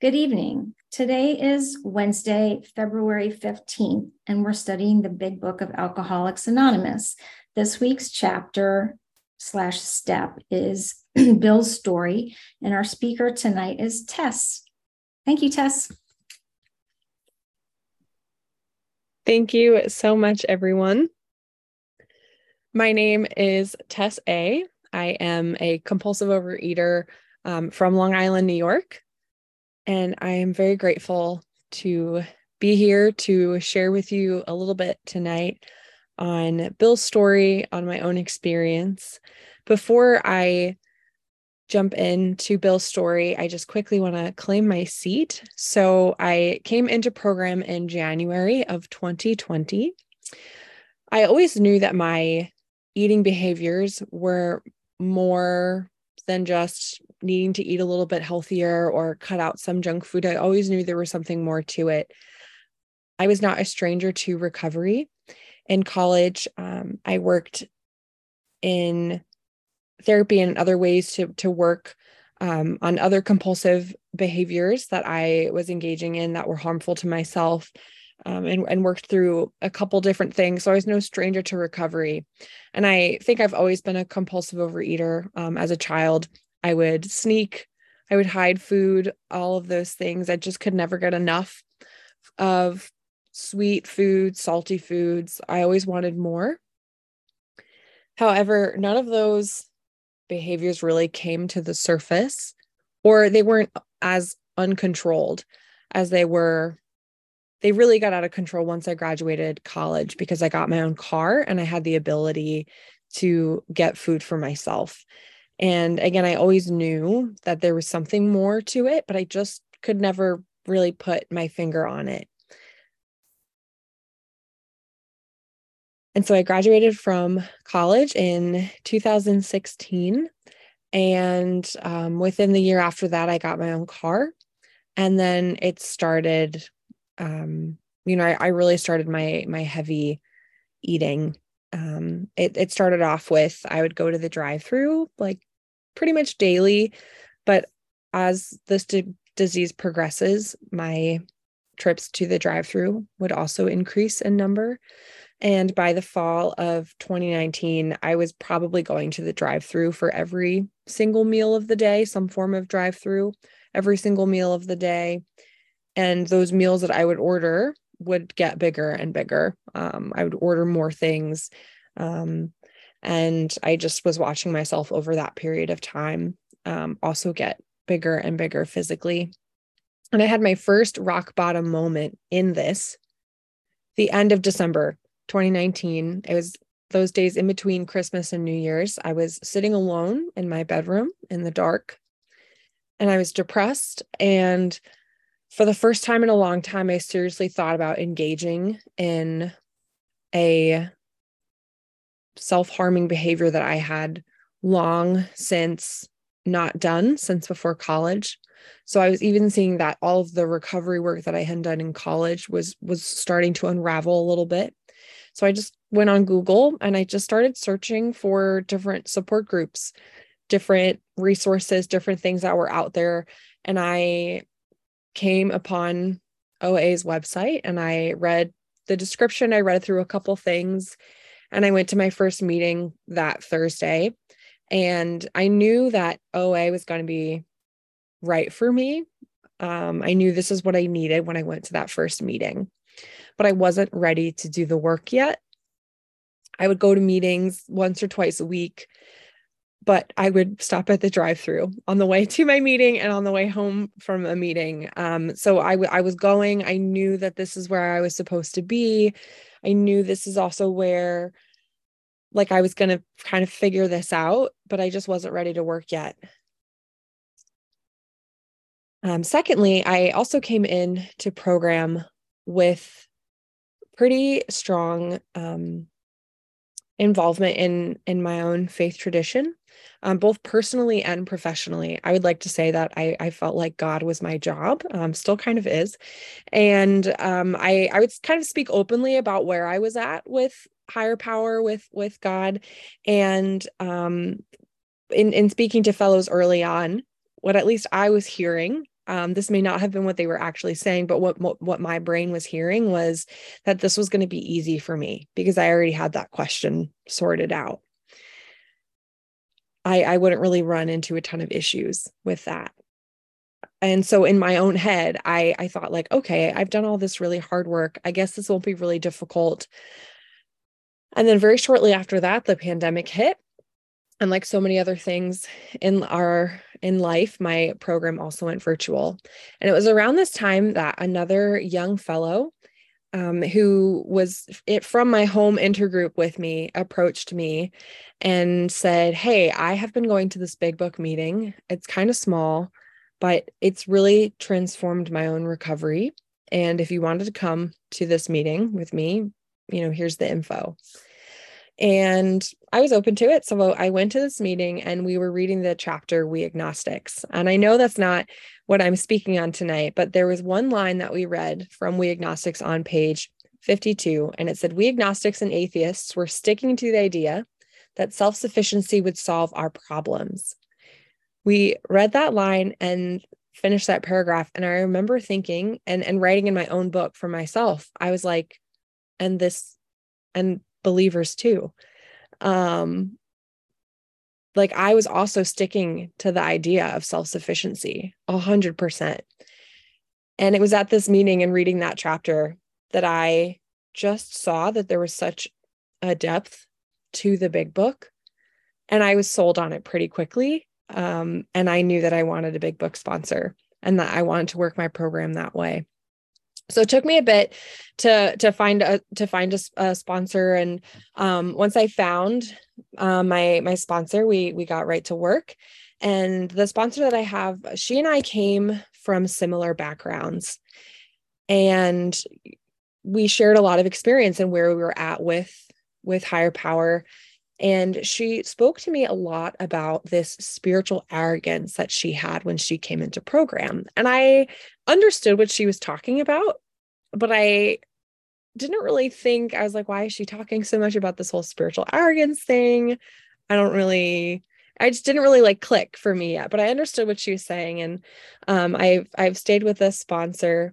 Good evening. Today is Wednesday, February 15th, and we're studying the Big Book of Alcoholics Anonymous. This week's chapter slash step is Bill's story, and our speaker tonight is Tess. Thank you, Tess. Thank you so much, everyone. My name is Tess A. I am a compulsive overeater um, from Long Island, New York. And I am very grateful to be here to share with you a little bit tonight on Bill's story, on my own experience. Before I jump into Bill's story, I just quickly want to claim my seat. So I came into program in January of 2020. I always knew that my eating behaviors were more than just needing to eat a little bit healthier or cut out some junk food. I always knew there was something more to it. I was not a stranger to recovery. In college, um, I worked in therapy and other ways to, to work um, on other compulsive behaviors that I was engaging in that were harmful to myself um, and, and worked through a couple different things. So I was no stranger to recovery. And I think I've always been a compulsive overeater um, as a child. I would sneak, I would hide food, all of those things. I just could never get enough of sweet food, salty foods. I always wanted more. However, none of those behaviors really came to the surface, or they weren't as uncontrolled as they were they really got out of control once I graduated college because I got my own car and I had the ability to get food for myself. And again, I always knew that there was something more to it, but I just could never really put my finger on it. And so I graduated from college in 2016. And um, within the year after that, I got my own car. And then it started um, you know, I, I really started my my heavy eating. Um, it it started off with I would go to the drive-through like pretty much daily, but as this d- disease progresses, my trips to the drive-through would also increase in number. And by the fall of 2019, I was probably going to the drive through for every single meal of the day, some form of drive through, every single meal of the day and those meals that I would order would get bigger and bigger. Um, I would order more things. Um, and I just was watching myself over that period of time um, also get bigger and bigger physically. And I had my first rock bottom moment in this the end of December 2019. It was those days in between Christmas and New Year's. I was sitting alone in my bedroom in the dark and I was depressed and for the first time in a long time, I seriously thought about engaging in a self harming behavior that I had long since not done since before college. So I was even seeing that all of the recovery work that I had done in college was was starting to unravel a little bit. So I just went on Google and I just started searching for different support groups, different resources, different things that were out there and I came upon OA's website and I read the description. I read through a couple things and I went to my first meeting that Thursday. And I knew that OA was going to be right for me. Um, I knew this is what I needed when I went to that first meeting, but I wasn't ready to do the work yet. I would go to meetings once or twice a week but I would stop at the drive-through on the way to my meeting and on the way home from a meeting. Um, so I, w- I was going. I knew that this is where I was supposed to be. I knew this is also where, like, I was going to kind of figure this out, but I just wasn't ready to work yet. Um, secondly, I also came in to program with pretty strong um, involvement in in my own faith tradition um, both personally and professionally. I would like to say that I, I felt like God was my job, um, still kind of is. And um, I, I would kind of speak openly about where I was at with higher power, with, with God. And um, in, in speaking to fellows early on, what at least I was hearing um, this may not have been what they were actually saying, but what, what, my brain was hearing was that this was going to be easy for me because I already had that question sorted out. I, I wouldn't really run into a ton of issues with that. And so in my own head, I, I thought like, okay, I've done all this really hard work. I guess this won't be really difficult. And then very shortly after that, the pandemic hit and like so many other things in our in life my program also went virtual. And it was around this time that another young fellow um, who was it from my home intergroup with me approached me and said hey i have been going to this big book meeting. It's kind of small but it's really transformed my own recovery. And if you wanted to come to this meeting with me you know here's the info and I was open to it. So I went to this meeting and we were reading the chapter We Agnostics. And I know that's not what I'm speaking on tonight, but there was one line that we read from We Agnostics on page 52. And it said, We agnostics and atheists were sticking to the idea that self sufficiency would solve our problems. We read that line and finished that paragraph. And I remember thinking and, and writing in my own book for myself, I was like, and this, and believers too. Um like i was also sticking to the idea of self-sufficiency a hundred percent. And it was at this meeting and reading that chapter that i just saw that there was such a depth to the big book and i was sold on it pretty quickly um, and i knew that i wanted a big book sponsor and that i wanted to work my program that way so it took me a bit to to find a to find a, a sponsor. And um, once i found uh, my my sponsor we we got right to work. And the sponsor that i have she and i came from similar backgrounds. And we shared a lot of experience and where we were at with with higher power and she spoke to me a lot about this spiritual arrogance that she had when she came into program. And I understood what she was talking about, but I didn't really think, I was like, why is she talking so much about this whole spiritual arrogance thing? I don't really. I just didn't really like click for me yet, but I understood what she was saying, and um, I've I've stayed with a sponsor,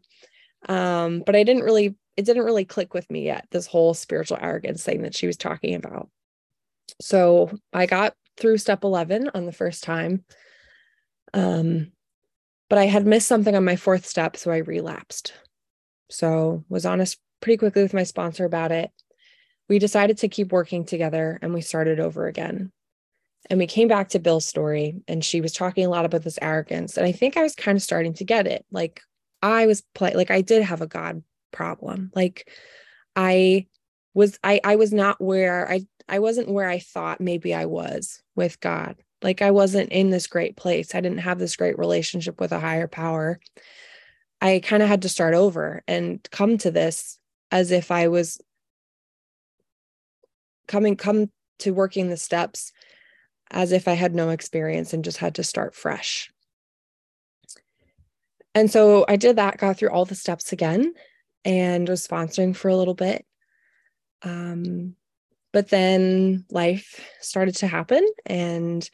um, but I didn't really it didn't really click with me yet. This whole spiritual arrogance thing that she was talking about. So I got through step 11 on the first time. Um, but I had missed something on my fourth step, so I relapsed. So was honest pretty quickly with my sponsor about it. We decided to keep working together and we started over again. And we came back to Bill's story, and she was talking a lot about this arrogance. And I think I was kind of starting to get it. Like I was play like I did have a God problem. Like I was I I was not where I I wasn't where I thought maybe I was with God. Like I wasn't in this great place. I didn't have this great relationship with a higher power. I kind of had to start over and come to this as if I was coming come to working the steps as if I had no experience and just had to start fresh. And so I did that, got through all the steps again and was sponsoring for a little bit. Um, but then life started to happen, and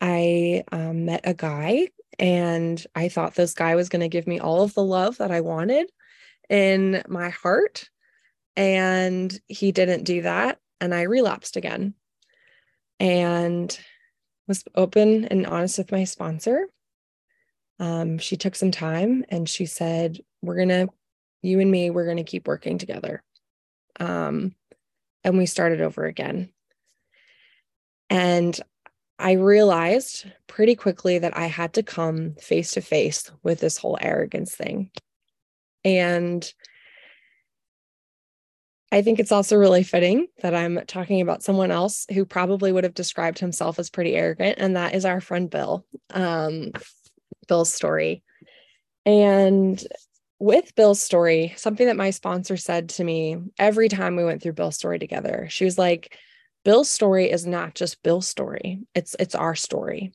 I um, met a guy, and I thought this guy was going to give me all of the love that I wanted in my heart. And he didn't do that. And I relapsed again and was open and honest with my sponsor. Um, she took some time and she said, We're going to, you and me, we're going to keep working together. Um, and we started over again. And I realized pretty quickly that I had to come face to face with this whole arrogance thing. And I think it's also really fitting that I'm talking about someone else who probably would have described himself as pretty arrogant, and that is our friend Bill. Um, Bill's story. And with Bill's story, something that my sponsor said to me every time we went through Bill's story together, she was like, Bill's story is not just Bill's story, it's it's our story.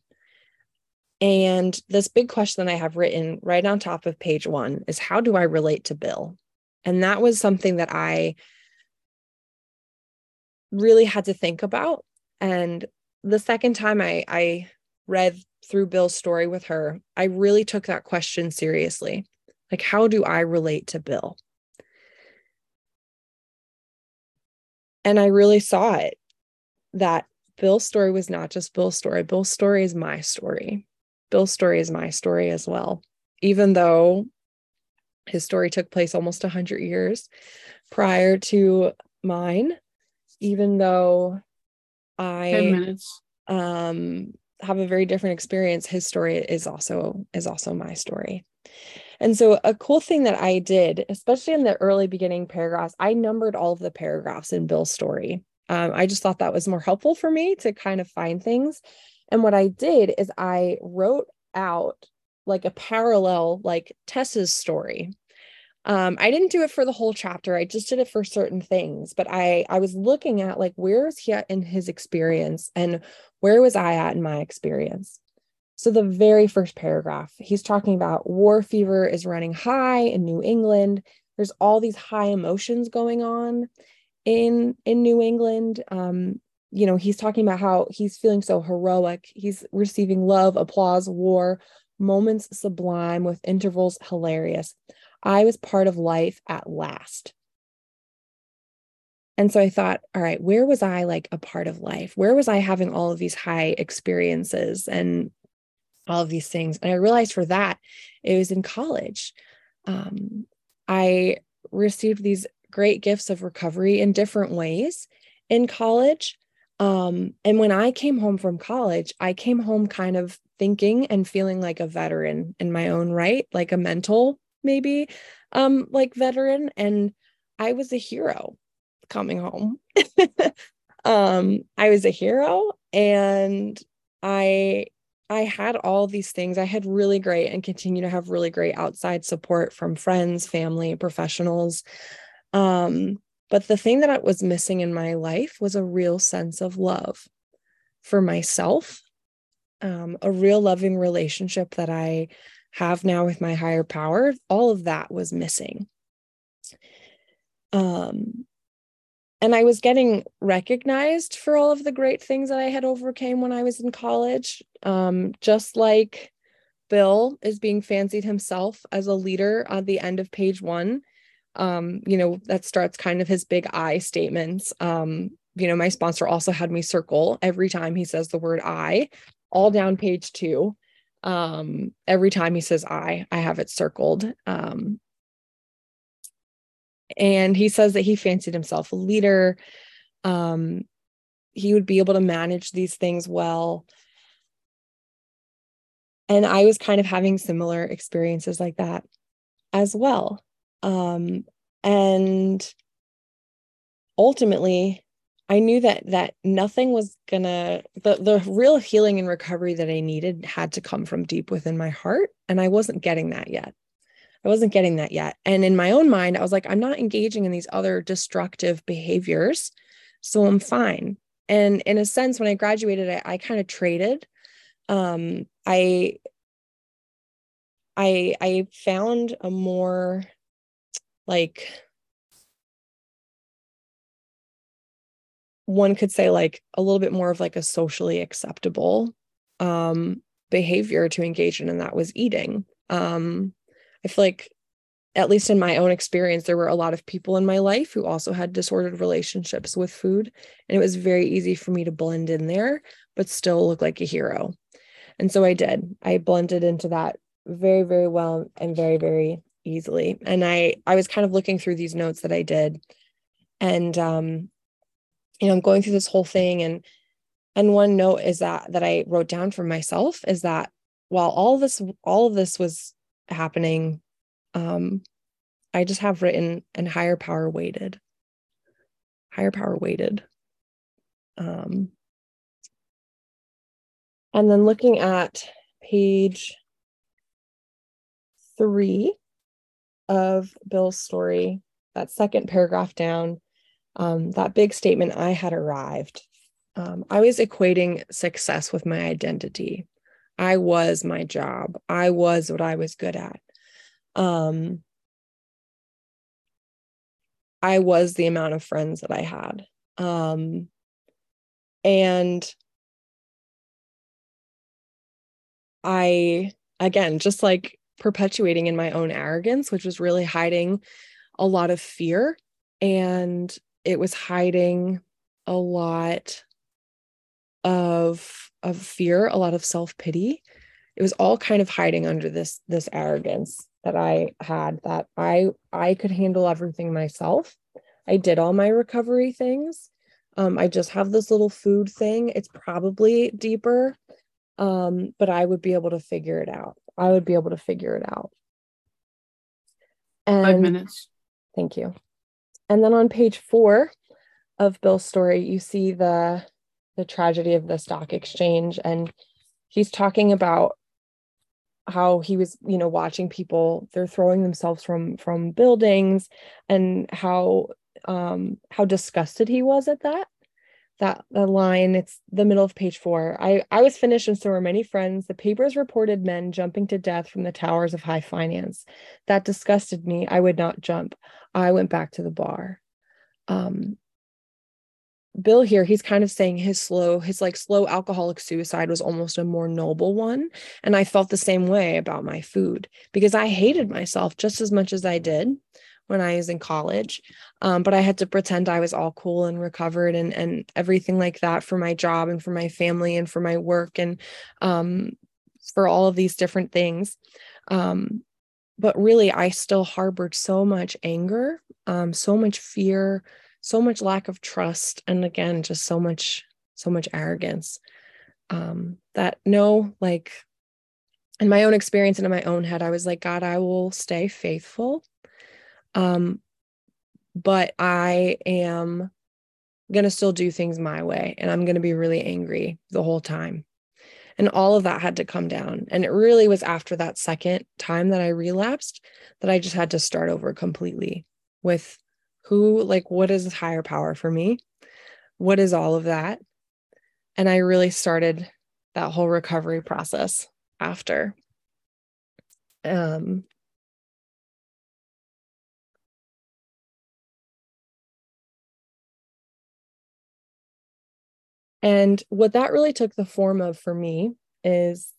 And this big question that I have written right on top of page one is how do I relate to Bill? And that was something that I really had to think about. And the second time I, I read through Bill's story with her, I really took that question seriously. Like, how do I relate to Bill? And I really saw it that Bill's story was not just Bill's story. Bill's story is my story. Bill's story is my story as well. Even though his story took place almost 100 years prior to mine, even though I um, have a very different experience, his story is also is also my story. And so, a cool thing that I did, especially in the early beginning paragraphs, I numbered all of the paragraphs in Bill's story. Um, I just thought that was more helpful for me to kind of find things. And what I did is I wrote out like a parallel, like Tessa's story. Um, I didn't do it for the whole chapter. I just did it for certain things. But I I was looking at like where is he at in his experience and where was I at in my experience. So, the very first paragraph, he's talking about war fever is running high in New England. There's all these high emotions going on in in New England. Um, you know, he's talking about how he's feeling so heroic. He's receiving love, applause, war, moments sublime with intervals hilarious. I was part of life at last. And so I thought, all right, where was I like a part of life? Where was I having all of these high experiences and all of these things. And I realized for that, it was in college. Um, I received these great gifts of recovery in different ways in college. Um, and when I came home from college, I came home kind of thinking and feeling like a veteran in my own right, like a mental, maybe, um, like veteran. And I was a hero coming home. um, I was a hero and I I had all these things. I had really great and continue to have really great outside support from friends, family, professionals. Um, but the thing that was missing in my life was a real sense of love for myself, um, a real loving relationship that I have now with my higher power. All of that was missing. Um, and I was getting recognized for all of the great things that I had overcame when I was in college. Um, just like Bill is being fancied himself as a leader at the end of page one. Um, you know, that starts kind of his big I statements. Um, you know, my sponsor also had me circle every time he says the word I, all down page two. Um, every time he says I, I have it circled. And he says that he fancied himself a leader. Um, he would be able to manage these things well. And i was kind of having similar experiences like that as well. Um, and ultimately i knew that that nothing was gonna the, the real healing and recovery that i needed had to come from deep within my heart. And i wasn't getting that yet I wasn't getting that yet. And in my own mind, I was like, I'm not engaging in these other destructive behaviors. So I'm fine. And in a sense, when I graduated, I, I kind of traded. Um, I I I found a more like one could say like a little bit more of like a socially acceptable um behavior to engage in and that was eating um I feel like, at least in my own experience, there were a lot of people in my life who also had disordered relationships with food. And it was very easy for me to blend in there, but still look like a hero. And so I did. I blended into that very, very well and very, very easily. And I I was kind of looking through these notes that I did. And um, you know, I'm going through this whole thing and and one note is that that I wrote down for myself is that while all this all of this was happening um i just have written and higher power waited higher power waited um and then looking at page three of bill's story that second paragraph down um, that big statement i had arrived um, i was equating success with my identity I was my job. I was what I was good at. Um, I was the amount of friends that I had. Um, and I, again, just like perpetuating in my own arrogance, which was really hiding a lot of fear. And it was hiding a lot of of fear, a lot of self-pity. It was all kind of hiding under this this arrogance that I had that I I could handle everything myself. I did all my recovery things. Um, I just have this little food thing. It's probably deeper, um, but I would be able to figure it out. I would be able to figure it out. And, Five minutes. Thank you. And then on page four of Bill's story, you see the the tragedy of the stock exchange, and he's talking about how he was you know watching people they're throwing themselves from from buildings and how um how disgusted he was at that that the line. It's the middle of page four. I i was finished and so were many friends. The papers reported men jumping to death from the towers of high finance. That disgusted me. I would not jump. I went back to the bar. Um Bill here, he's kind of saying his slow, his like slow alcoholic suicide was almost a more noble one. And I felt the same way about my food because I hated myself just as much as I did when I was in college. Um, but I had to pretend I was all cool and recovered and and everything like that for my job and for my family and for my work and um, for all of these different things. Um, but really, I still harbored so much anger, um, so much fear, so much lack of trust and again just so much so much arrogance um that no like in my own experience and in my own head i was like god i will stay faithful. Um but i am going to still do things my way and i'm going to be really angry the whole time. And all of that had to come down. And it really was after that second time that i relapsed that i just had to start over completely with who like what is higher power for me? What is all of that? And i really started that whole recovery process after. Um and what that really took the form of for me is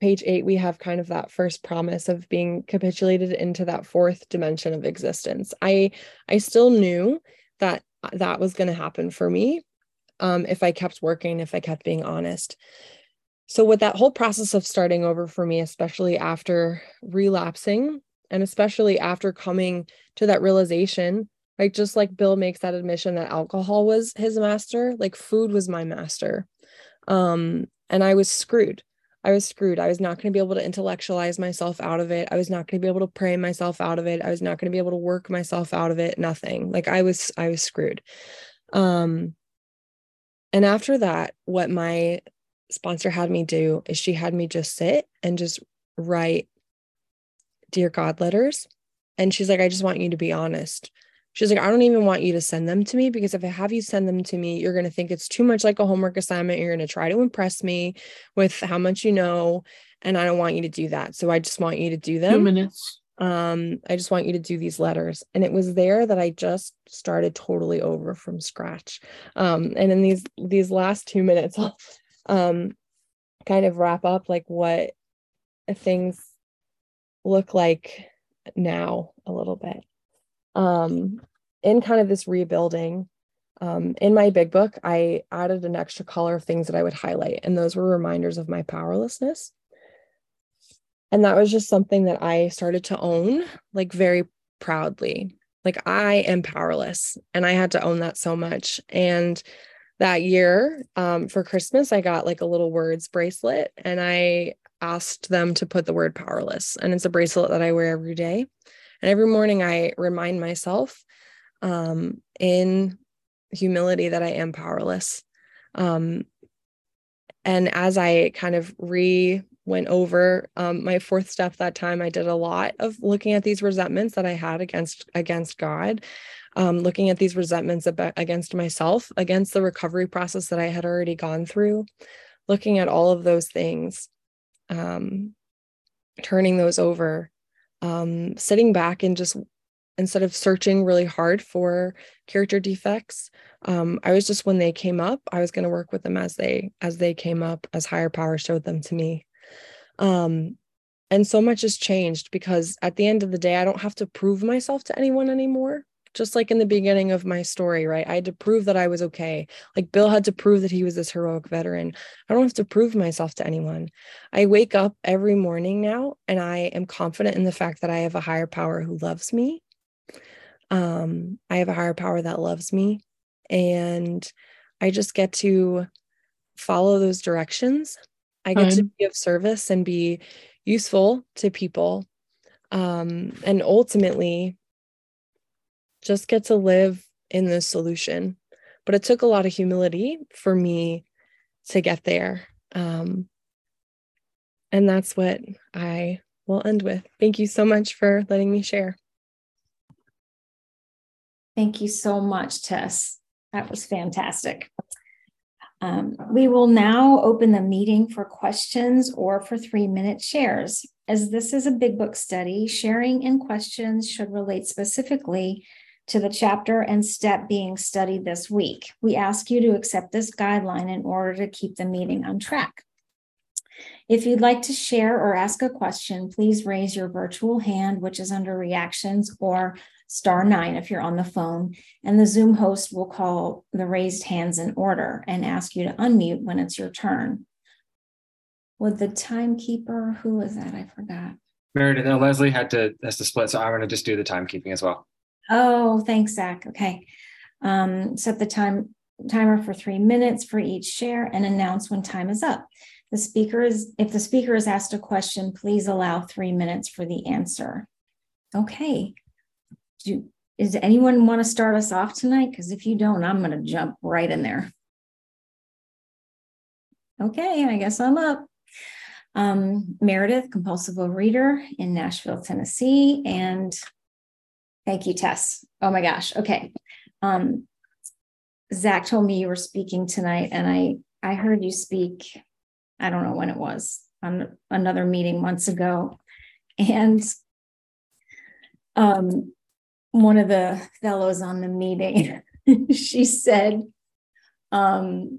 page eight, we have kind of that first promise of being capitulated into that fourth dimension of existence. I I still knew that that was going to happen for me um, if I kept working, if I kept being honest. So, with that whole process of starting over for me, especially after relapsing, and especially after coming to that realization, like just like Bill makes that admission that alcohol was his master, like food was my master. Um, and I was screwed. I was screwed. I was not going to be able to intellectualize myself out of it. I was not going to be able to pray myself out of it. I was not going to be able to work myself out of it. Nothing. Like I was I was screwed. Um and after that what my sponsor had me do is she had me just sit and just write dear god letters and she's like I just want you to be honest. She's like, I don't even want you to send them to me because if I have you send them to me, you're going to think it's too much like a homework assignment. You're going to try to impress me with how much you know. And I don't want you to do that. So I just want you to do them. Two minutes. Um, I just want you to do these letters. And it was there that I just started totally over from scratch. Um, and in these these last two minutes, I'll um kind of wrap up like what things look like now a little bit um, in kind of this rebuilding, um, in my big book, I added an extra color of things that I would highlight, and those were reminders of my powerlessness. And that was just something that I started to own, like very proudly. Like, I am powerless, and I had to own that so much. And that year um, for Christmas, I got like a little words bracelet, and I asked them to put the word powerless. And it's a bracelet that I wear every day. And every morning I remind myself um, in humility that I am powerless. Um, and as I kind of re went over um, my fourth step that time, I did a lot of looking at these resentments that I had against against God, um, looking at these resentments about, against myself, against the recovery process that I had already gone through, looking at all of those things, um, turning those over um, sitting back and just instead of searching really hard for character defects um, i was just when they came up i was going to work with them as they as they came up as higher power showed them to me Um, and so much has changed because at the end of the day, I don't have to prove myself to anyone anymore. Just like in the beginning of my story, right? I had to prove that I was okay. Like Bill had to prove that he was this heroic veteran. I don't have to prove myself to anyone. I wake up every morning now and I am confident in the fact that I have a higher power who loves me. Um, I have a higher power that loves me. And I just get to follow those directions. I get to be of service and be useful to people. Um, and ultimately, just get to live in this solution. But it took a lot of humility for me to get there. Um, and that's what I will end with. Thank you so much for letting me share. Thank you so much, Tess. That was fantastic. Um, we will now open the meeting for questions or for three minute shares. As this is a big book study, sharing and questions should relate specifically to the chapter and step being studied this week. We ask you to accept this guideline in order to keep the meeting on track. If you'd like to share or ask a question, please raise your virtual hand, which is under reactions, or star nine if you're on the phone, and the Zoom host will call the raised hands in order and ask you to unmute when it's your turn. Would the timekeeper, who was that? I forgot. Meredith, no, Leslie had to has to split, so I'm going to just do the timekeeping as well. Oh, thanks, Zach. Okay. Um, set the time timer for three minutes for each share and announce when time is up. The speaker is, if the speaker is asked a question, please allow three minutes for the answer. Okay, do, does anyone want to start us off tonight? Because if you don't, I'm going to jump right in there. Okay, I guess I'm up. Um, Meredith, compulsive reader in Nashville, Tennessee. And thank you, Tess. Oh my gosh. Okay. Um, Zach told me you were speaking tonight, and I I heard you speak. I don't know when it was on another meeting months ago, and um, one of the fellows on the meeting, she said, um,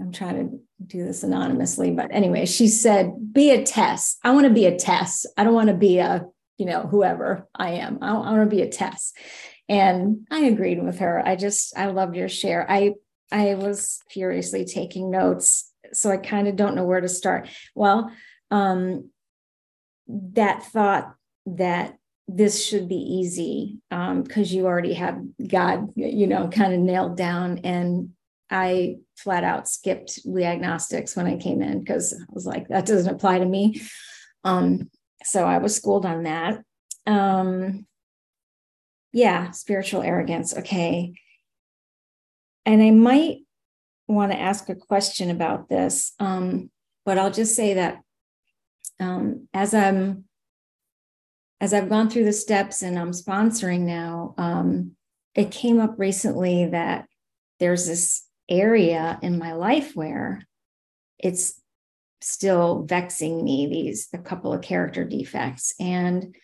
I'm trying to do this anonymously, but anyway, she said, be a Tess. I want to be a Tess. I don't want to be a, you know, whoever I am. I, want to be a Tess. And I agreed with her. I just, I loved your share. I, I was furiously taking notes. So I kind of don't know where to start. Well, um, that thought that this should be easy because um, you already have God, you know, kind of nailed down. And I flat out skipped the agnostics when I came in because I was like, that doesn't apply to me. Um, so I was schooled on that. Um, yeah, spiritual arrogance. Okay. And I might want to ask a question about this, um, but I'll just say that um, as I'm as I've gone through the steps and I'm sponsoring now, um, it came up recently that there's this area in my life where it's still vexing me, these a couple of character defects. And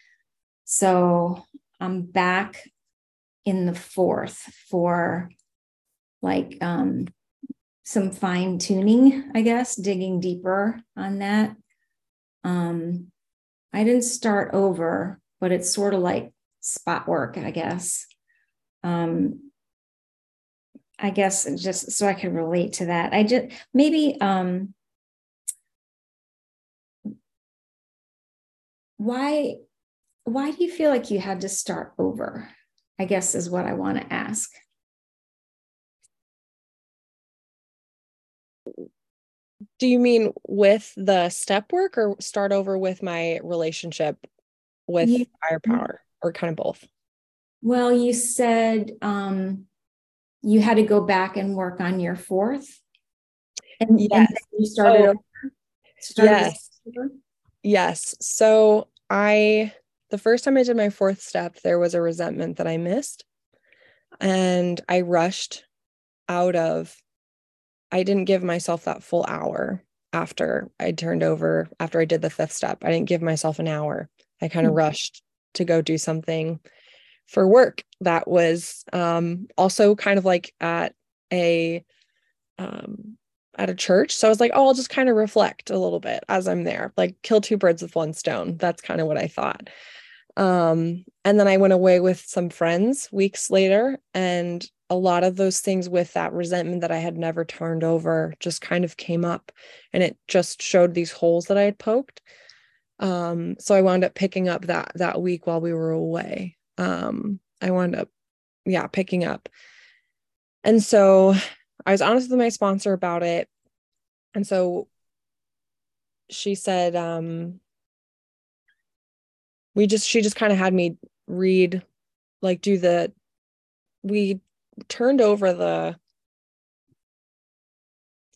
so I'm back in the fourth for like um, some fine tuning, I guess, digging deeper on that. Um, I didn't start over, but it's sort of like spot work, I guess. Um, I guess just so I could relate to that. I just maybe um, why why do you feel like you had to start over? I guess is what I want to ask. Do you mean with the step work or start over with my relationship with you, higher power or kind of both? Well, you said um, you had to go back and work on your fourth. And, yes. and you started oh, over. Started yes. Over? Yes. So I, the first time I did my fourth step, there was a resentment that I missed. And I rushed out of I didn't give myself that full hour after I turned over, after I did the fifth step. I didn't give myself an hour. I kind of mm-hmm. rushed to go do something for work that was um, also kind of like at a um, at a church. So I was like, oh, I'll just kind of reflect a little bit as I'm there, like kill two birds with one stone. That's kind of what I thought. Um, and then I went away with some friends weeks later, and a lot of those things with that resentment that I had never turned over just kind of came up and it just showed these holes that I had poked. Um, so I wound up picking up that that week while we were away. Um, I wound up, yeah, picking up. And so I was honest with my sponsor about it. And so she said, um, we just, she just kind of had me read, like, do the, we turned over the,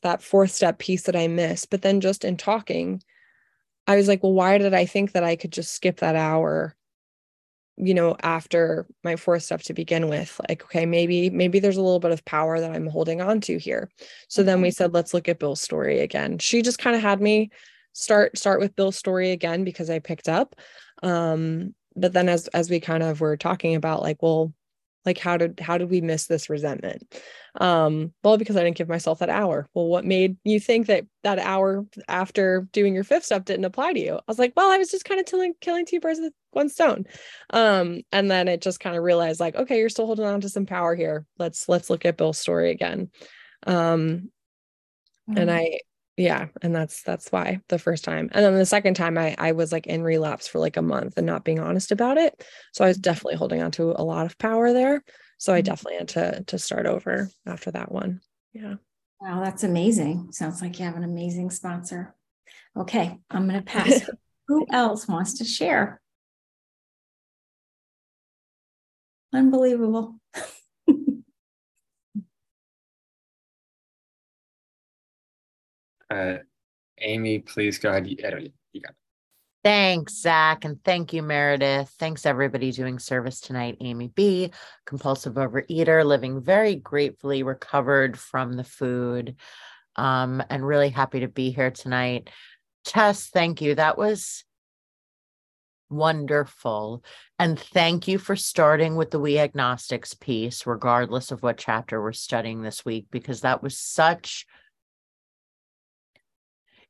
that fourth step piece that I missed. But then just in talking, I was like, well, why did I think that I could just skip that hour you know after my fourth step to begin with like okay maybe maybe there's a little bit of power that i'm holding on to here. So then we said let's look at bill's story again. She just kind of had me start start with bill's story again because i picked up um but then as as we kind of were talking about like well like how did how did we miss this resentment um well because i didn't give myself that hour. Well what made you think that that hour after doing your fifth step didn't apply to you? I was like well i was just kind of killing killing two birds with one stone. Um and then it just kind of realized like okay you're still holding on to some power here. Let's let's look at bill's story again. Um mm-hmm. and i yeah and that's that's why the first time. And then the second time i i was like in relapse for like a month and not being honest about it. So i was definitely holding on to a lot of power there so i mm-hmm. definitely had to to start over after that one. Yeah. Wow that's amazing. Sounds like you have an amazing sponsor. Okay i'm going to pass who else wants to share? Unbelievable. Uh, Amy, please go ahead. You, you got it. Thanks, Zach, and thank you, Meredith. Thanks, everybody doing service tonight. Amy B, compulsive overeater, living very gratefully recovered from the food, um, and really happy to be here tonight. Tess, thank you. That was wonderful. And thank you for starting with the We Agnostics piece, regardless of what chapter we're studying this week, because that was such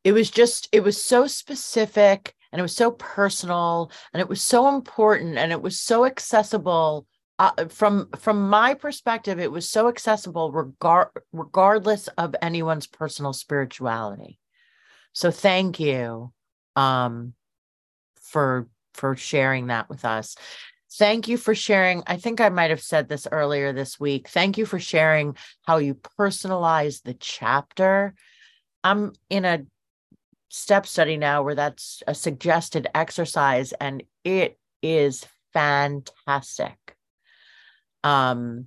it was just it was so specific and it was so personal and it was so important and it was so accessible uh, from from my perspective it was so accessible regard regardless of anyone's personal spirituality. So thank you um for for sharing that with us. Thank you for sharing i think i might have said this earlier this week thank you for sharing how you personalize the chapter. I'm in a step study now where that's a suggested exercise and it is fantastic. Um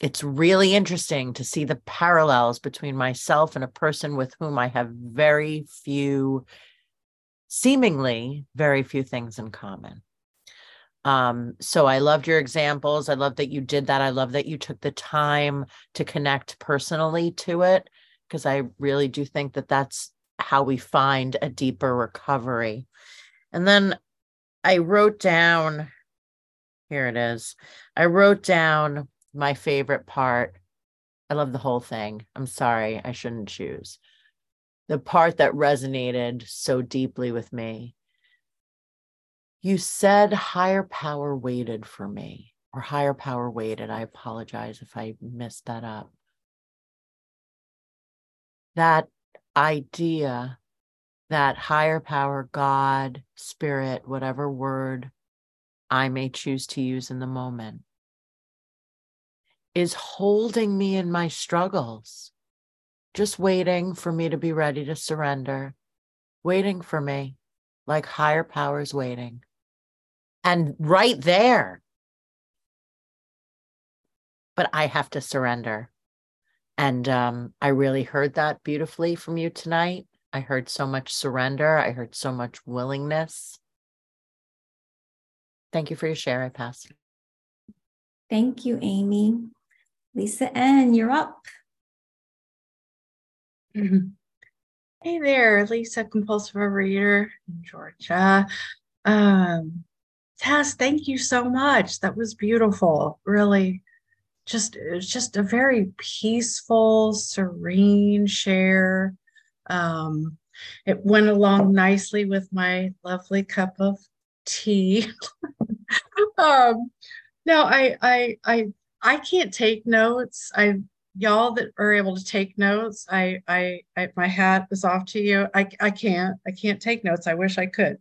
it's really interesting to see the parallels between myself and a person with whom i have very few seemingly very few things in common. Um so i loved your examples. I love that you did that. I love that you took the time to connect personally to it because i really do think that that's how we find a deeper recovery. And then I wrote down, here it is. I wrote down my favorite part. I love the whole thing. I'm sorry, I shouldn't choose. The part that resonated so deeply with me. You said higher power waited for me, or higher power waited. I apologize if I messed that up. That idea that higher power, God, spirit, whatever word I may choose to use in the moment, is holding me in my struggles, just waiting for me to be ready to surrender, waiting for me like higher powers waiting. And right there, but I have to surrender. And um, I really heard that beautifully from you tonight. I heard so much surrender. I heard so much willingness. Thank you for your share. I pass. Thank you, Amy. Lisa N., you're up. Hey there, Lisa, compulsive overeater in Georgia. Um, Tess, thank you so much. That was beautiful. Really just just a very peaceful, serene share. Um, it went along nicely with my lovely cup of tea. um, no, I I I I can't take notes. I y'all that are able to take notes, I, I, I my hat is off to you. I, I can't, I can't take notes. I wish I could.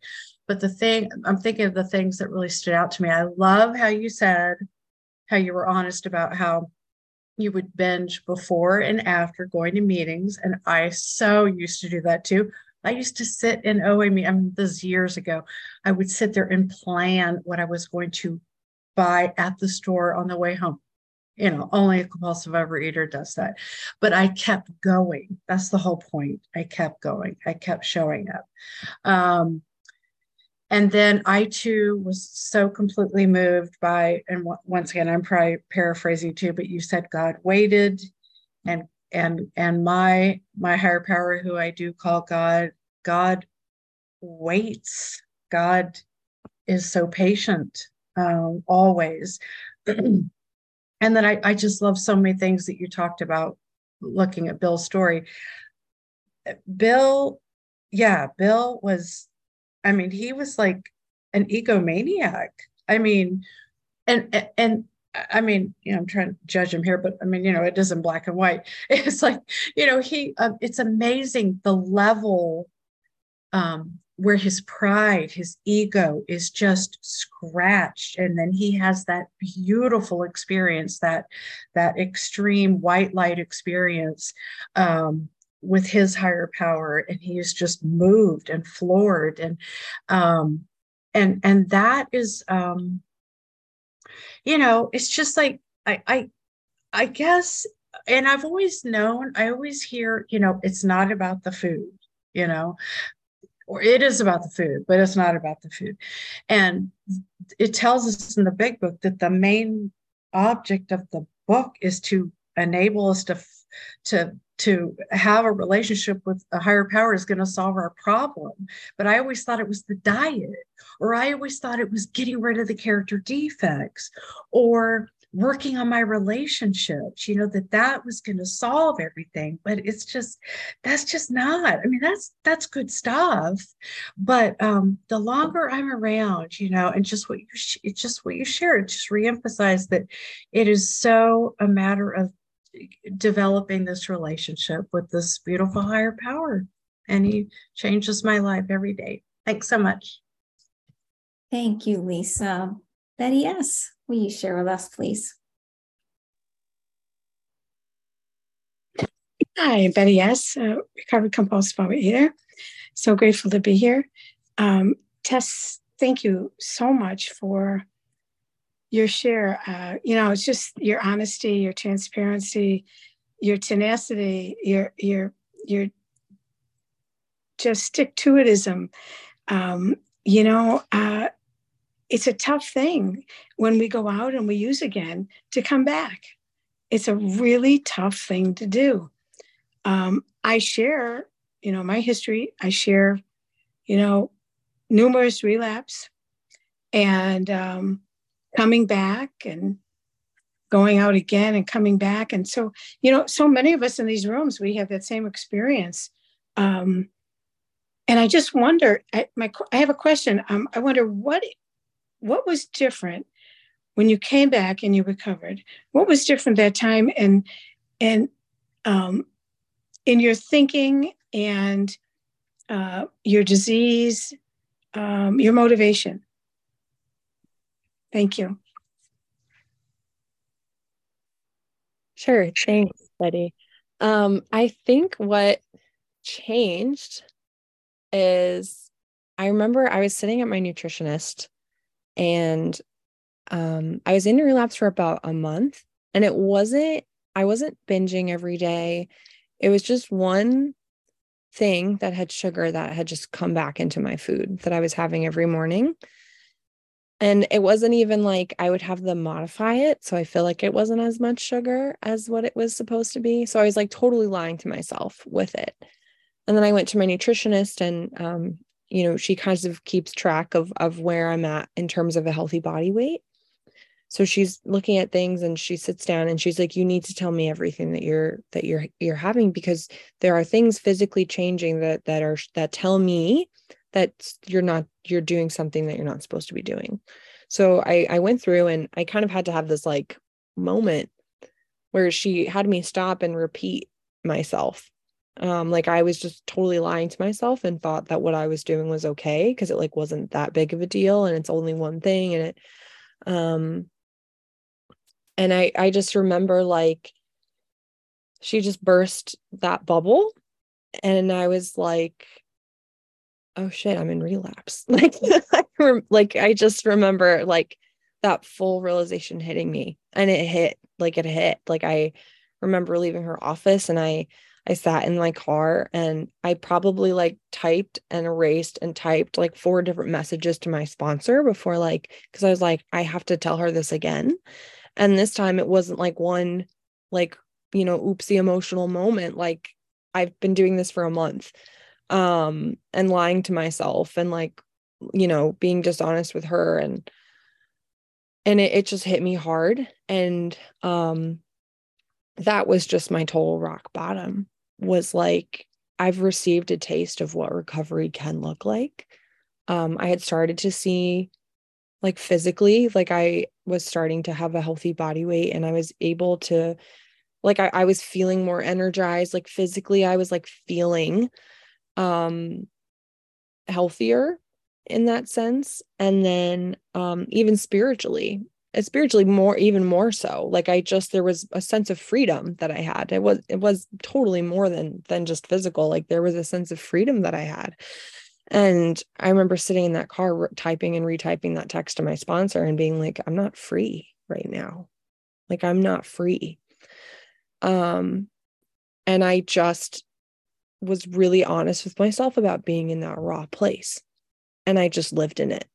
But the thing, I'm thinking of the things that really stood out to me. I love how you said, how you were honest about how you would binge before and after going to meetings. And I so used to do that too. I used to sit in OA I mean, this years ago. I would sit there and plan what I was going to buy at the store on the way home you know, only a compulsive overeater does that. But I kept going. That's the whole point. I kept going. I kept showing up. Um, and then I too was so completely moved by, and w- once again, I'm probably paraphrasing too, but you said God waited, and and and my my higher power, who I do call God, God waits. God is so patient um, always. and then I, I just love so many things that you talked about looking at Bill's story. Bill, yeah, Bill was, I mean, he was like an egomaniac. I mean, and and I mean, you know, I'm trying to judge him here, but I mean, you know, it isn't black and white. It's like, you know, he, um, it's amazing the level um, where his pride, his ego is just scratched. And then he has that beautiful experience, that that extreme white light experience um, with his higher power. And he is just moved and floored. And um, and and that is um, you know, it's just like I I I guess and I've always known, I always hear, you know, it's not about the food you know or it is about the food, but it's not about the food. And it tells us in the big book that the main object of the book is to enable us to to to have a relationship with a higher power is going to solve our problem. But I always thought it was the diet, or I always thought it was getting rid of the character defects, or working on my relationships you know that that was going to solve everything but it's just that's just not i mean that's that's good stuff but um the longer i'm around you know and just what you sh- it's just what you shared just reemphasize that it is so a matter of developing this relationship with this beautiful higher power and he changes my life every day thanks so much thank you lisa betty s Will you share with us, please? Hi, Betty S., uh, recovered compulsive overeater. So grateful to be here. Um, Tess, thank you so much for your share. Uh, you know, it's just your honesty, your transparency, your tenacity, your your your just stick to itism. Um, you know, uh, it's a tough thing when we go out and we use again to come back. It's a really tough thing to do. Um, I share, you know, my history. I share, you know, numerous relapse and um, coming back and going out again and coming back. And so, you know, so many of us in these rooms, we have that same experience. Um, and I just wonder, I, my, I have a question. Um, I wonder what what was different when you came back and you recovered? What was different that time and and um, in your thinking and uh, your disease, um, your motivation? Thank you. Sure. Thanks, Betty. Um, I think what changed is I remember I was sitting at my nutritionist and um, I was in relapse for about a month, and it wasn't I wasn't binging every day. It was just one thing that had sugar that had just come back into my food that I was having every morning. And it wasn't even like I would have them modify it. So I feel like it wasn't as much sugar as what it was supposed to be. So I was like totally lying to myself with it. And then I went to my nutritionist and um, you know she kind of keeps track of of where i'm at in terms of a healthy body weight so she's looking at things and she sits down and she's like you need to tell me everything that you're that you're you're having because there are things physically changing that that are that tell me that you're not you're doing something that you're not supposed to be doing. So i i went through and i kind of had to have this like moment where she had me stop and repeat myself. Um like i was just totally lying to myself and thought that what i was doing was okay because it like wasn't that big of a deal and it's only one thing and it um and i i just remember like she just burst that bubble and i was like oh shit i'm in relapse. Like like i just remember like that full realization hitting me and it hit like it hit. Like i remember leaving her office and i i sat in my car and i probably like typed and erased and typed like four different messages to my sponsor before like because i was like i have to tell her this again. And this time it wasn't like one like you know oopsie emotional moment like i've been doing this for a month um and lying to myself and like you know being dishonest with her. And and it, it just hit me hard. And um that was just my total rock bottom was like i've received a taste of what recovery can look like. Um i had started to see like physically like i was starting to have a healthy body weight and i was able to like I, I was feeling more energized. Like physically i was like feeling um healthier in that sense. And then um even spiritually uh, spiritually more even more so. Like i just there was a sense of freedom that i had. It was it was totally more than than just physical. Like there was a sense of freedom that i had. And i remember sitting in that car typing and retyping that text to my sponsor and being like i'm not free right now. Like i'm not free. Um and i just was really honest with myself about being in that raw place and I just lived in it.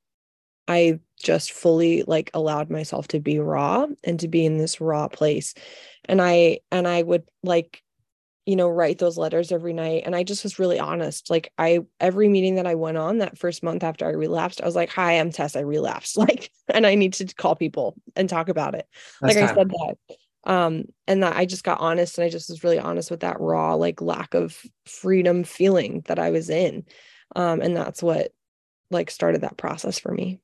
I just fully like allowed myself to be raw and to be in this raw place. And I and I would like you know write those letters every night and I just was really honest. Like I every meeting that I went on that first month after I relapsed, I was like, "Hi, I'm Tess. I relapsed." Like and I need to call people and talk about it. That's like time. I said that um and that i just got honest and i just was really honest with that raw like lack of freedom feeling that i was in. Um and that's what like started that process for me